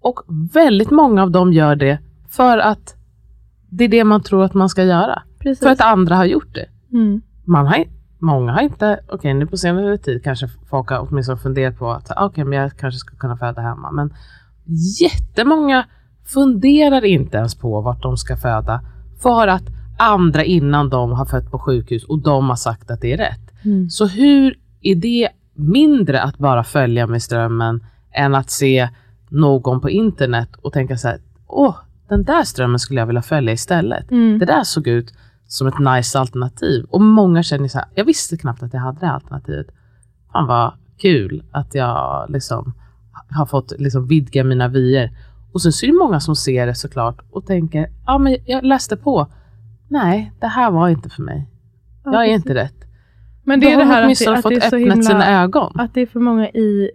S2: Och väldigt många av dem gör det för att det är det man tror att man ska göra. Precis. För att andra har gjort det.
S1: Mm.
S2: Man har, många har inte, okej okay, nu på senare tid kanske folk har åtminstone funderat på att okej, okay, men jag kanske ska kunna föda hemma. Men jättemånga funderar inte ens på vart de ska föda för att andra innan dem har fött på sjukhus och de har sagt att det är rätt. Mm. Så hur är det mindre att bara följa med strömmen än att se någon på internet och tänka så här, åh, den där strömmen skulle jag vilja följa istället. Mm. Det där såg ut som ett nice alternativ. Och många känner så här, jag visste knappt att jag hade det alternativet. Fan vad kul att jag liksom har fått liksom vidga mina vyer. Och sen så är det många som ser det såklart och tänker, ja men jag läste på. Nej, det här var inte för mig. Jag är inte rätt.
S1: Men det
S2: Då
S1: är det här att det, att
S2: fått
S1: det är så himla,
S2: sina ögon.
S1: Att det är för många i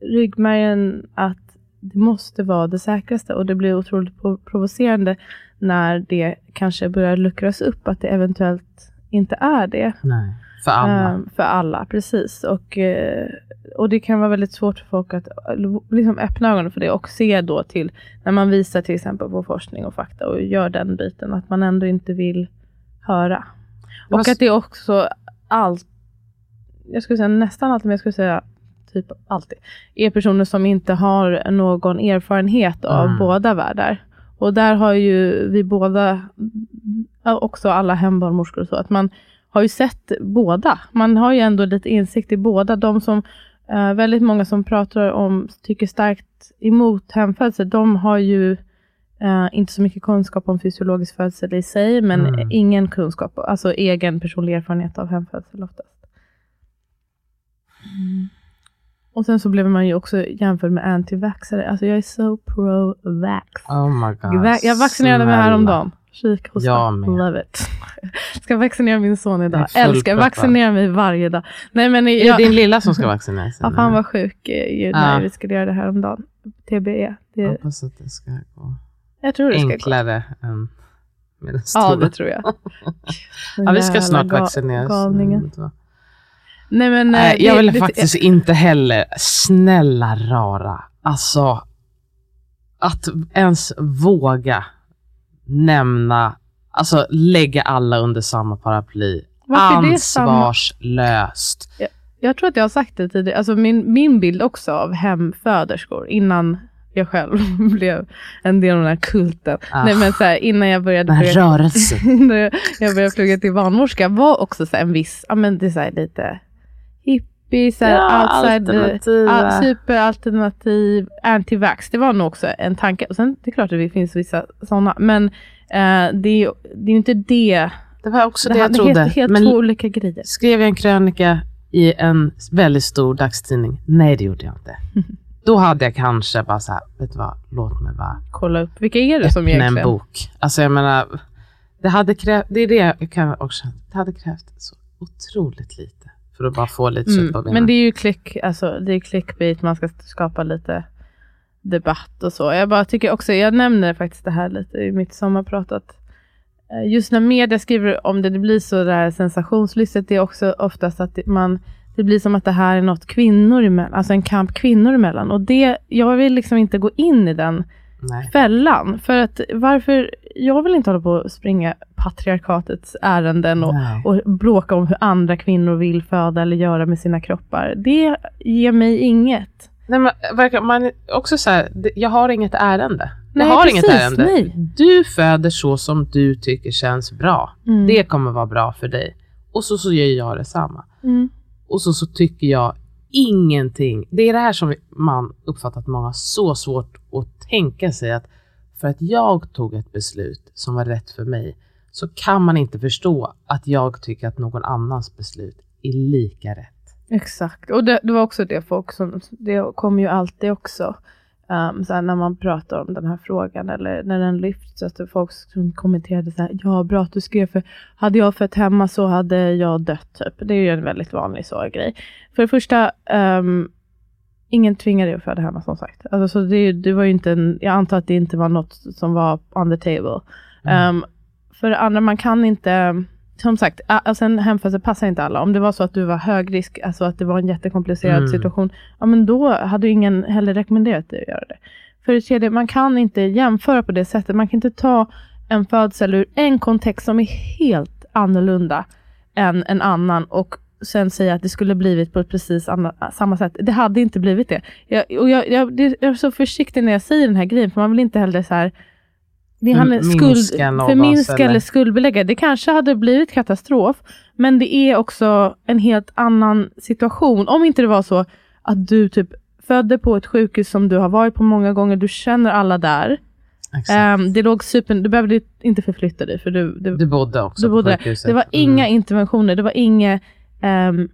S1: ryggmärgen att det måste vara det säkraste och det blir otroligt pro- provocerande när det kanske börjar luckras upp, att det eventuellt inte är det.
S2: Nej, för alla.
S1: Ehm, för alla, precis. Och, eh, och det kan vara väldigt svårt för folk att eh, liksom öppna ögonen för det och se då till, när man visar till exempel på forskning och fakta och gör den biten, att man ändå inte vill höra.
S2: Var
S1: Och
S2: s-
S1: att det också allt, jag skulle säga nästan alltid, men jag skulle säga typ alltid, är personer som inte har någon erfarenhet av
S2: Mm.
S1: båda världar. Och där har ju vi båda, också alla hembarnmorskor och så, att man har ju sett båda. Man har ju ändå lite insikt i båda. De som, eh, väldigt många som pratar om, tycker starkt emot hemfödsel, de har ju eh, inte så mycket kunskap om fysiologisk födsel i sig, men
S2: Mm.
S1: ingen kunskap, alltså egen personlig erfarenhet av hemfödsel oftast. Och sen så blev man ju också jämförd med anti-vaxxare. Alltså jag är så pro-vax.
S2: Oh my god.
S1: Jag vaccinerade mig häromdagen. Kikhosta. Love it. Ska vaccinera min son idag.
S2: Jag är
S1: Älskar vaccinera mig varje dag. Nej men
S2: Är
S1: jag...
S2: det din lilla som ska vaccinera sig?
S1: Ja, han var sjuk eh, ju
S2: Ja.
S1: när vi skulle göra det häromdagen. TBE. Det,
S2: Jag hoppas att det ska gå
S1: jag tror det ska gå.
S2: enklare än med den
S1: Ja,
S2: stora.
S1: det tror jag.
S2: ja, vi ska snart vaccineras.
S1: galningen. Nej men...
S2: Nej, jag
S1: det-
S2: vill
S1: det-
S2: faktiskt inte heller, snälla rara, alltså att ens våga nämna, alltså lägga alla under samma paraply.
S1: Varför det
S2: Ansvarslöst.
S1: Jag tror att jag har sagt det tidigare, alltså min, min bild också av hemföderskor innan jag själv blev en del av den här kulten.
S2: Ah.
S1: Nej men så här, innan jag började
S2: rörelsen.
S1: när jag började plugga till barnmorska var också så en viss, ja men det är lite hippie, så här
S2: Ja,
S1: outside,
S2: alternativa.
S1: superalternativ, anti-vax. Det var nog också en tanke. Och sen det är klart att det finns vissa sådana, men eh, det är det är inte det.
S2: Det var också det,
S1: här-
S2: jag
S1: är
S2: trodde.
S1: helt, helt
S2: Men
S1: två olika grejer.
S2: skrev jag en krönika i en väldigt stor dagstidning? Nej, det gjorde jag inte. Då hade jag kanske bara så här, vet du vad, låt mig bara
S1: Kolla upp, vilka är det som
S2: öppna en
S1: egentligen...
S2: bok. Alltså jag menar, det hade krävt, det är det jag kan också, det hade krävt så otroligt lite för att bara få lite kött på
S1: Mm,
S2: benen.
S1: men det är ju klick, alltså, det är clickbait, man ska skapa lite debatt och så. Jag bara tycker också, jag nämner faktiskt det här lite i mitt sommarprat, att eh, just när media skriver om det, det blir så där sensationslystet, det är också oftast att man, det blir som att det här är något kvinnor emellan, alltså en kamp kvinnor emellan. Och det, jag vill liksom inte gå in i den
S2: Nej.
S1: fällan. För att varför, jag vill inte hålla på och springa patriarkatets ärenden och, och bråka om hur andra kvinnor vill föda eller göra med sina kroppar. Det ger mig inget.
S2: Nej, man är också så här, jag har inget ärende. Jag
S1: Nej,
S2: har
S1: precis,
S2: inget ärende.
S1: nej.
S2: Du föder så som du tycker känns bra.
S1: Mm.
S2: Det kommer vara bra för dig. Och så, så gör jag detsamma.
S1: Mm.
S2: Och så, så tycker jag ingenting. Det är det här som man uppfattat många har så svårt att tänka sig att för att jag tog ett beslut som var rätt för mig så kan man inte förstå att jag tycker att någon annans beslut är lika rätt.
S1: Exakt, och det, det var också det folk som, det kommer ju alltid också, um, så här, när man pratar om den här frågan eller när den lyfts, att det folk som kommenterade så här, ja bra att du skrev för hade jag fött hemma så hade jag dött typ. Det är ju en väldigt vanlig så grej. För det första, um, ingen tvingar dig att föda hemma som sagt. Alltså, så det, det var ju inte en, jag antar att det inte var något som var on the table. Um, för det andra, man kan inte, som sagt, alltså en hemfödsel passar inte alla. Om det var så att du var hög risk, alltså att det var en jättekomplicerad
S2: Mm.
S1: situation, ja men då hade ingen heller rekommenderat dig att göra det. För det tredje, man kan inte jämföra på det sättet. Man kan inte ta en födsel ur en kontext som är helt annorlunda än en annan och sen säga att det skulle blivit på precis anna, samma sätt. Det hade inte blivit det. Jag, och jag, jag, det, jag är så försiktig när jag säger den här grejen, för man vill inte heller så här det handlar skuld, förminska
S2: eller-
S1: eller skuldbelägga. Det kanske hade blivit katastrof, men det är också en helt annan situation. Om inte det var så att du typ födde på ett sjukhus som du har varit på många gånger, du känner alla där. Um, det låg super, du behövde inte förflytta dig för du,
S2: du, du bodde också
S1: du bodde på Det var inga mm. interventioner, det var inga um,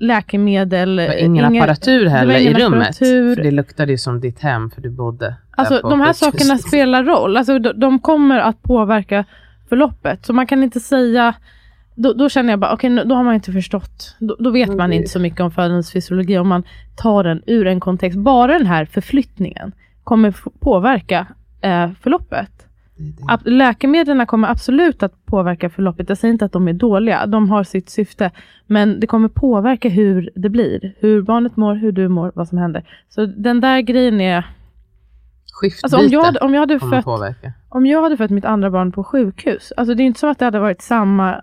S1: läkemedel.
S2: Det var ingen inga, apparatur heller i rummet. För det luktade ju som ditt hem för du bodde
S1: Alltså de här sakerna spelar roll. Alltså, de, de, kommer att påverka förloppet. Så man kan inte säga då, då känner jag bara, okej, okay, då har man inte förstått. Då, då vet man inte så mycket om födandets fysiologi om man tar den ur en kontext. Bara den här förflyttningen kommer påverka eh, förloppet. Det. Läkemedlen kommer absolut att påverka förloppet. Jag säger inte att de är dåliga, de har sitt syfte. Men det kommer påverka hur det blir. Hur barnet mår, hur du mår, vad som händer. Så den där grejen är...
S2: Skiftbyte alltså om jag, om jag hade
S1: fött, påverka. Om jag hade fött mitt andra barn på sjukhus. Alltså det är inte som att det hade varit samma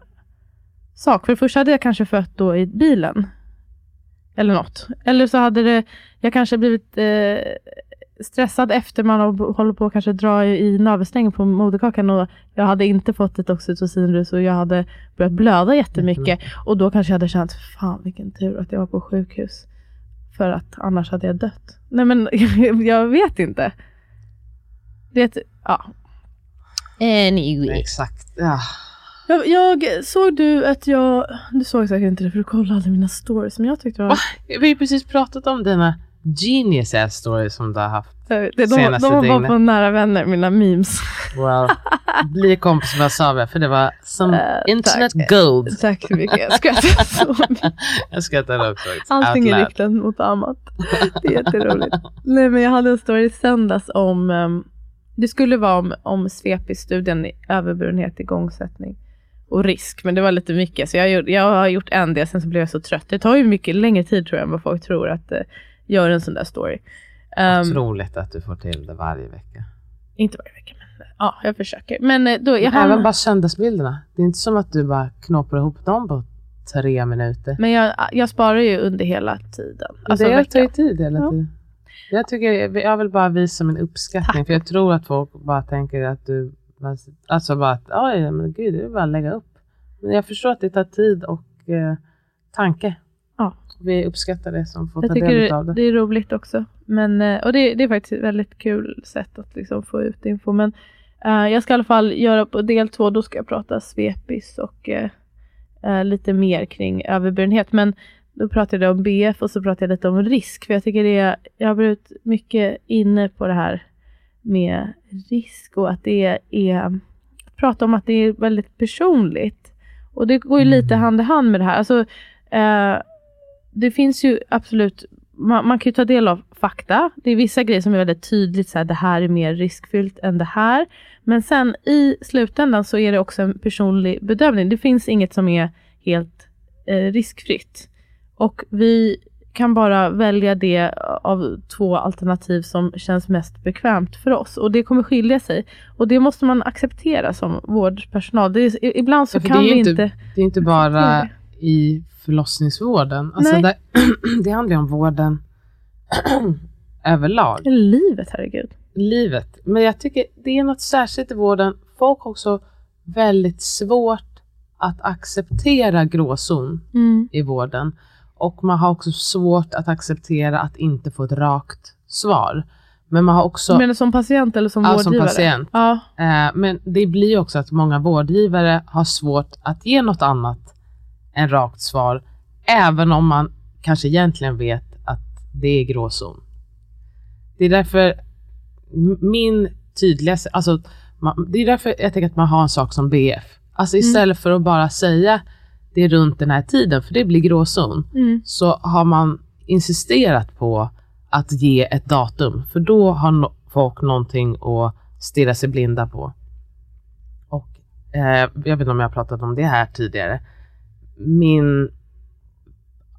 S1: sak. För det första hade jag kanske fött då i bilen. Eller något. Eller så hade det, jag kanske blivit eh, stressad efter man håller på att kanske dra i navelsträngen på moderkakan och jag hade inte fått ett oxytocinrus och jag hade börjat blöda jättemycket. Och då kanske jag hade känt, fan vilken tur att jag var på sjukhus. För att annars hade jag dött. Nej men jag vet inte. Det, ja.
S2: Anyway. Exakt. Ja.
S1: Jag, jag, såg du att jag, du såg säkert inte det för du kollade alla mina stories som jag tyckte var...
S2: Vi har ju precis pratat om dina genius ass stories som du har haft
S1: det, de, senaste De var på nära vänner, mina memes.
S2: Well, bli kompis med Savia för det var som uh, internet tack. gold.
S1: Tack så mycket. Jag skrattar så mycket.
S2: jag skrattar också.
S1: Allting är riktat mot Amat. Det är jätteroligt. Nej men jag hade en story i söndags om um, det skulle vara om, om SVEPI-studien överburenhet, igångsättning och risk. Men det var lite mycket. Så jag, jag har gjort en del, sen så blev jag så trött. Det tar ju mycket längre tid tror jag än vad folk tror att uh, göra en sån där story.
S2: Um, Otroligt att du får till det varje vecka.
S1: Inte varje vecka, men ja, jag försöker. Men eh, då, jag
S2: men Även bara söndagsbilderna. Det är inte som att du bara knoppar ihop dem på tre minuter.
S1: Men jag, jag sparar ju under hela tiden.
S2: Alltså det tar ju tid hela ja. tiden. Jag, tycker, jag vill bara visa min uppskattning, Tack. för jag tror att folk bara tänker att du, alltså bara att, oj, men gud, det är bara att lägga upp. Men jag förstår att det tar tid och eh, tanke. Ja. Vi uppskattar det som får jag ta del av det.
S1: det är roligt också. Men, eh, och det, det, är faktiskt ett väldigt kul sätt att liksom få ut info. Men uh, jag ska i alla fall göra på del två, då ska jag prata svepis och uh, lite mer kring överburenhet. Men då pratade jag om BF och så pratade jag lite om risk. För jag tycker det är, jag har blivit mycket inne på det här med risk och att det är, prata om att det är väldigt personligt. Och det går ju lite mm. hand i hand med det här. Alltså, uh, det finns ju absolut, man, man, kan ju ta del av fakta. Det är vissa grejer som är väldigt tydligt, så här, det här är mer riskfyllt än det här. Men sen i slutändan så är det också en personlig bedömning. Det finns inget som är helt eh, riskfritt. Och vi kan bara välja det av två alternativ som känns mest bekvämt för oss. Och det kommer skilja sig. Och det måste man acceptera som vårdpersonal. Det är, ibland så ja, kan vi inte...
S2: inte det är inte bara i förlossningsvården. Alltså det, det handlar ju om vården överlag.
S1: Livet, herregud.
S2: Livet. Men jag tycker det är något särskilt i vården. Folk har också väldigt svårt att acceptera gråzon mm. i vården. Och man har också svårt att acceptera att inte få ett rakt svar. Men man har också...
S1: Men som patient eller som ja, vårdgivare?
S2: som patient. Ja. Eh, men det blir också att många vårdgivare har svårt att ge något annat än rakt svar. Även om man kanske egentligen vet att det är gråzon. Det är därför min tydligaste, alltså det är därför jag tänker att man har en sak som BF. Alltså mm. istället mm. för att bara säga det är runt den här tiden, för det blir gråzon, mm. så har man insisterat på att ge ett datum, för då har no folk någonting att stirra sig blinda på. Och eh, Jag vet inte om jag har pratat om det här tidigare. Min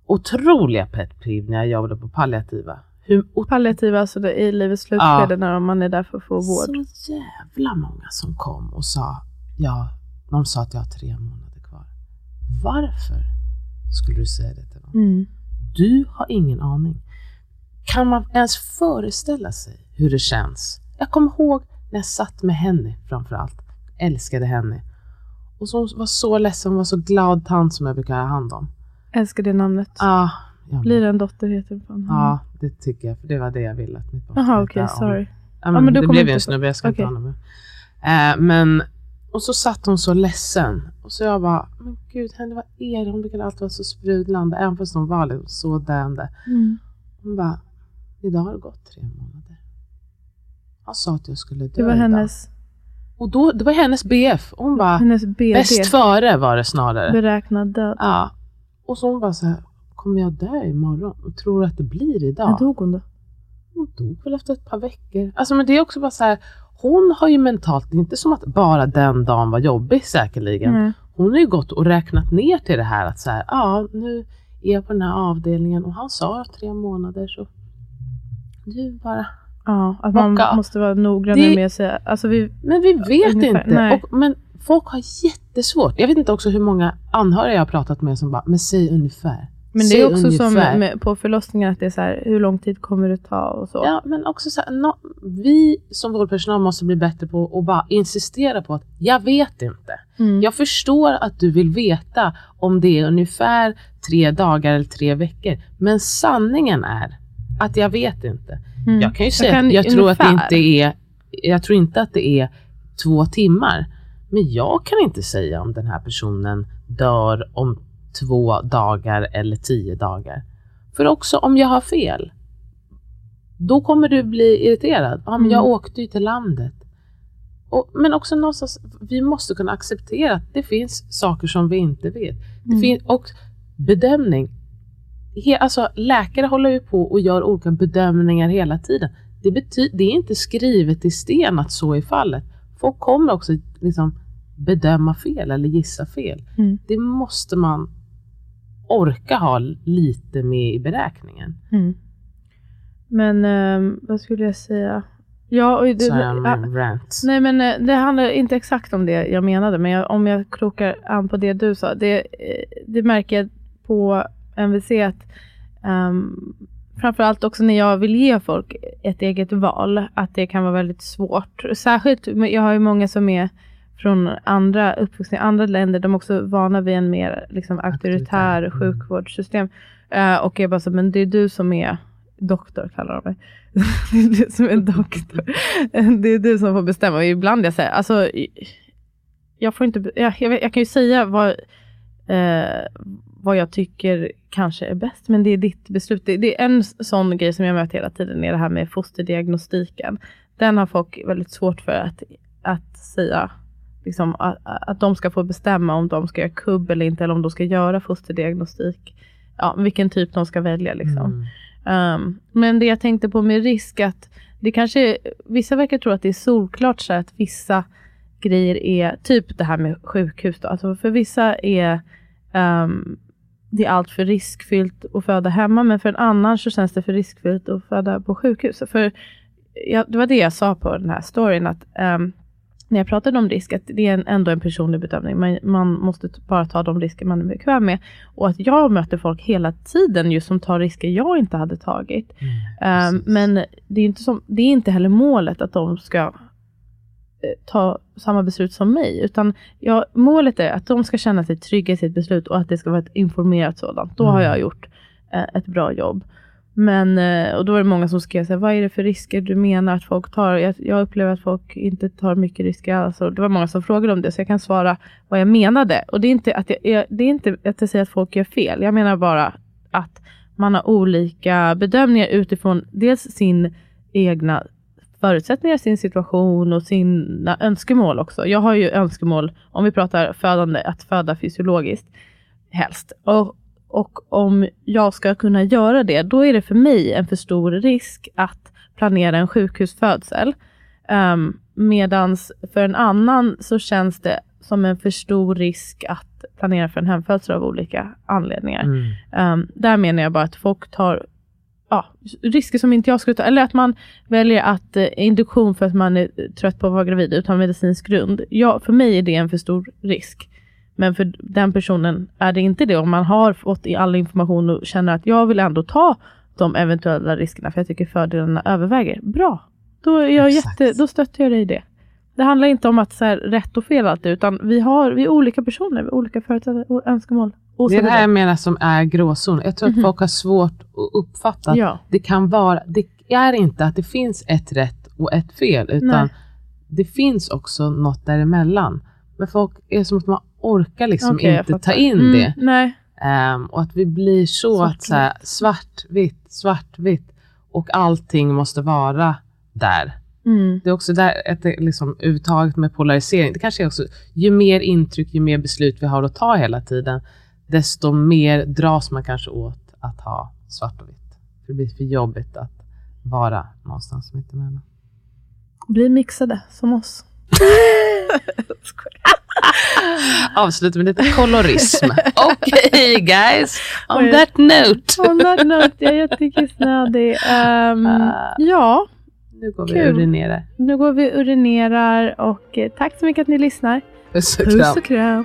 S2: otroliga pet peeve när jag jobbade på palliativa.
S1: Hur, palliativa, alltså det, i livets slutskede ja, när man är där för att få vård.
S2: Så jävla många som kom och sa, ja, de sa att jag har tre månader kvar. Varför skulle du säga det till dem? Mm. Du har ingen aning. Kan man ens föreställa sig hur det känns? Jag kommer ihåg när jag satt med henne framförallt. Älskade henne. Och som var så ledsen, hon var så glad tant som jag brukar ha hand om.
S1: Älskar det namnet.
S2: Ah,
S1: Blir det en dotter heter det
S2: Ja, det tycker jag. För det var det jag ville att mitt
S1: barn Jaha, okej, okay, sorry.
S2: Ja, men, ja, men det blev ju en snubbe, jag ska okay. inte ha honom. Uh, men, och så satt hon så ledsen. Och så jag bara, men gud, henne vad är det? Hon brukade alltid vara så sprudlande, även fast hon var liksom så döende. Mm. Hon bara, idag har det gått tre månader. Han sa att jag skulle dö
S1: Det var hennes...
S2: Och då, det var hennes BF. Hon bara, hennes BD. bäst före var det snarare.
S1: Beräknad död.
S2: Ja. Och så hon bara så här, kommer jag dö imorgon? Och tror du att det blir idag?
S1: När dog hon då?
S2: Hon dog väl efter ett par veckor. Alltså men det är också bara så här, hon har ju mentalt, det är inte som att bara den dagen var jobbig säkerligen. Mm. Hon har ju gått och räknat ner till det här att så här, ja nu är jag på den här avdelningen och han sa tre månader så du bara
S1: Ja, att man Bocka. måste vara noggrann det, med sig. Alltså vi,
S2: men vi vet ungefär, inte. Och, men folk har jättesvårt. Jag vet inte också hur många anhöriga jag har pratat med som bara, men säg ungefär.
S1: Men det är också ungefär. som med, på förlossningar, att det är så här, hur lång tid kommer det ta och så.
S2: Ja, men också så här, no, vi som vårdpersonal måste bli bättre på att bara insistera på att jag vet inte. Mm. Jag förstår att du vill veta om det är ungefär tre dagar eller tre veckor. Men sanningen är att jag vet inte. Mm. Jag kan ju säga jag, jag tror att det inte är, jag tror inte att det är två timmar. Men jag kan inte säga om den här personen dör om två dagar eller tio dagar. För också om jag har fel, då kommer du bli irriterad. Ja, men jag mm. åkte ju till landet. Och, men också någonstans, vi måste kunna acceptera att det finns saker som vi inte vet. Det mm. finns, och bedömning, he, alltså läkare håller ju på och gör olika bedömningar hela tiden. Det, bety, det är inte skrivet i sten att så är fallet. Folk kommer också liksom bedöma fel eller gissa fel. Mm. Det måste man orka ha lite med i beräkningen. Mm.
S1: Men um, vad skulle jag säga? Ja, och
S2: det, rant.
S1: Nej, men eh, det handlar inte exakt om det jag menade, men jag, om jag krokar an på det du sa. Det, eh, det märker jag på MVC att um, framförallt också när jag vill ge folk ett eget val, att det kan vara väldigt svårt. Särskilt, jag har ju många som är från andra uppvuxna i andra länder, de är också vana vid en mer liksom, auktoritär mm. sjukvårdssystem. Uh, och jag bara så, men det är du som är doktor, kallar de mig. det är du som är doktor. det är du som får bestämma. Och ibland jag säger, alltså, jag får inte, jag, jag, jag kan ju säga vad, uh, vad jag tycker kanske är bäst, men det är ditt beslut. Det, det, är en sån grej som jag möter hela tiden, är det här med fosterdiagnostiken. Den har folk väldigt svårt för att, att säga liksom, att, att de ska få bestämma om de ska göra kubb eller inte, eller om de ska göra fosterdiagnostik. Ja, vilken typ de ska välja. Liksom. Mm. Um, men det jag tänkte på med risk, att det kanske, vissa verkar tro att det är solklart så att vissa grejer är, typ det här med sjukhus då, alltså för vissa är um, det är allt för riskfyllt att föda hemma, men för en annan så känns det för riskfyllt att föda på sjukhus. För ja, det var det jag sa på den här storyn, att um, när jag pratade om risk, att det är en, ändå en personlig bedömning. Man, man måste bara ta de risker man är bekväm med. Och att jag möter folk hela tiden just som tar risker jag inte hade tagit. Mm, um, men det är, inte som, det är inte heller målet att de ska ta samma beslut som mig. Utan ja, målet är att de ska känna sig trygga i sitt beslut och att det ska vara ett informerat sådant. Då mm. har jag gjort uh, ett bra jobb. Men, eh, och då var det många som skrev här, vad är det för risker du menar att folk tar? Jag, jag upplever att folk inte tar mycket risker alls. Det var många som frågade om det, så jag kan svara vad jag menade. Och det är inte att jag, det är inte att jag säger att folk gör fel. Jag menar bara att man har olika bedömningar utifrån dels sin egna förutsättningar, sin situation och sina önskemål också. Jag har ju önskemål, om vi pratar födande, att föda fysiologiskt helst. Och, och om jag ska kunna göra det, då är det för mig en för stor risk att planera en sjukhusfödsel. Um, medans för en annan så känns det som en för stor risk att planera för en hemfödsel av olika anledningar. Mm. Um, där menar jag bara att folk tar ja, risker som inte jag skulle ta. Eller att man väljer att eh, induktion för att man är trött på att vara gravid utan medicinsk grund. Ja, för mig är det en för stor risk. Men för den personen är det inte det. Om man har fått i all information och känner att jag vill ändå ta de eventuella riskerna för jag tycker fördelarna överväger. Bra, då, är jag jätte, då stöttar jag dig i det. Det handlar inte om att så här, rätt och fel alltid, utan vi, har, vi är olika personer, vi har olika förutsättningar och önskemål.
S2: Och det är det här jag menar som är gråzon. Jag tror mm -hmm. att mhm. folk har svårt att uppfatta. Ja. Det kan vara, det är inte att det finns ett rätt och ett fel, utan Nej. det finns också något däremellan. Men folk är som att man orkar liksom okay, inte ta in mm, det.
S1: Nej.
S2: Um, och att vi blir så svart, att så här, svartvitt, svartvitt och allting måste vara där. Mm. Det är också där ett liksom, uttaget med polarisering. Det kanske är också, ju mer intryck, ju mer beslut vi har att ta hela tiden, desto mer dras man kanske åt att ha svart och vitt. För det blir för jobbigt att vara någonstans mittemellan.
S1: Bli mixade som oss.
S2: Avsluta med lite kolorism. Okej okay, guys, on that note.
S1: on that note, jag är jättekissnödig. Um, uh, ja,
S2: nu går Kul. vi och urinerar.
S1: Nu går vi och urinerar och eh, tack så mycket att ni lyssnar.
S2: Puss och kram. Puss och kram.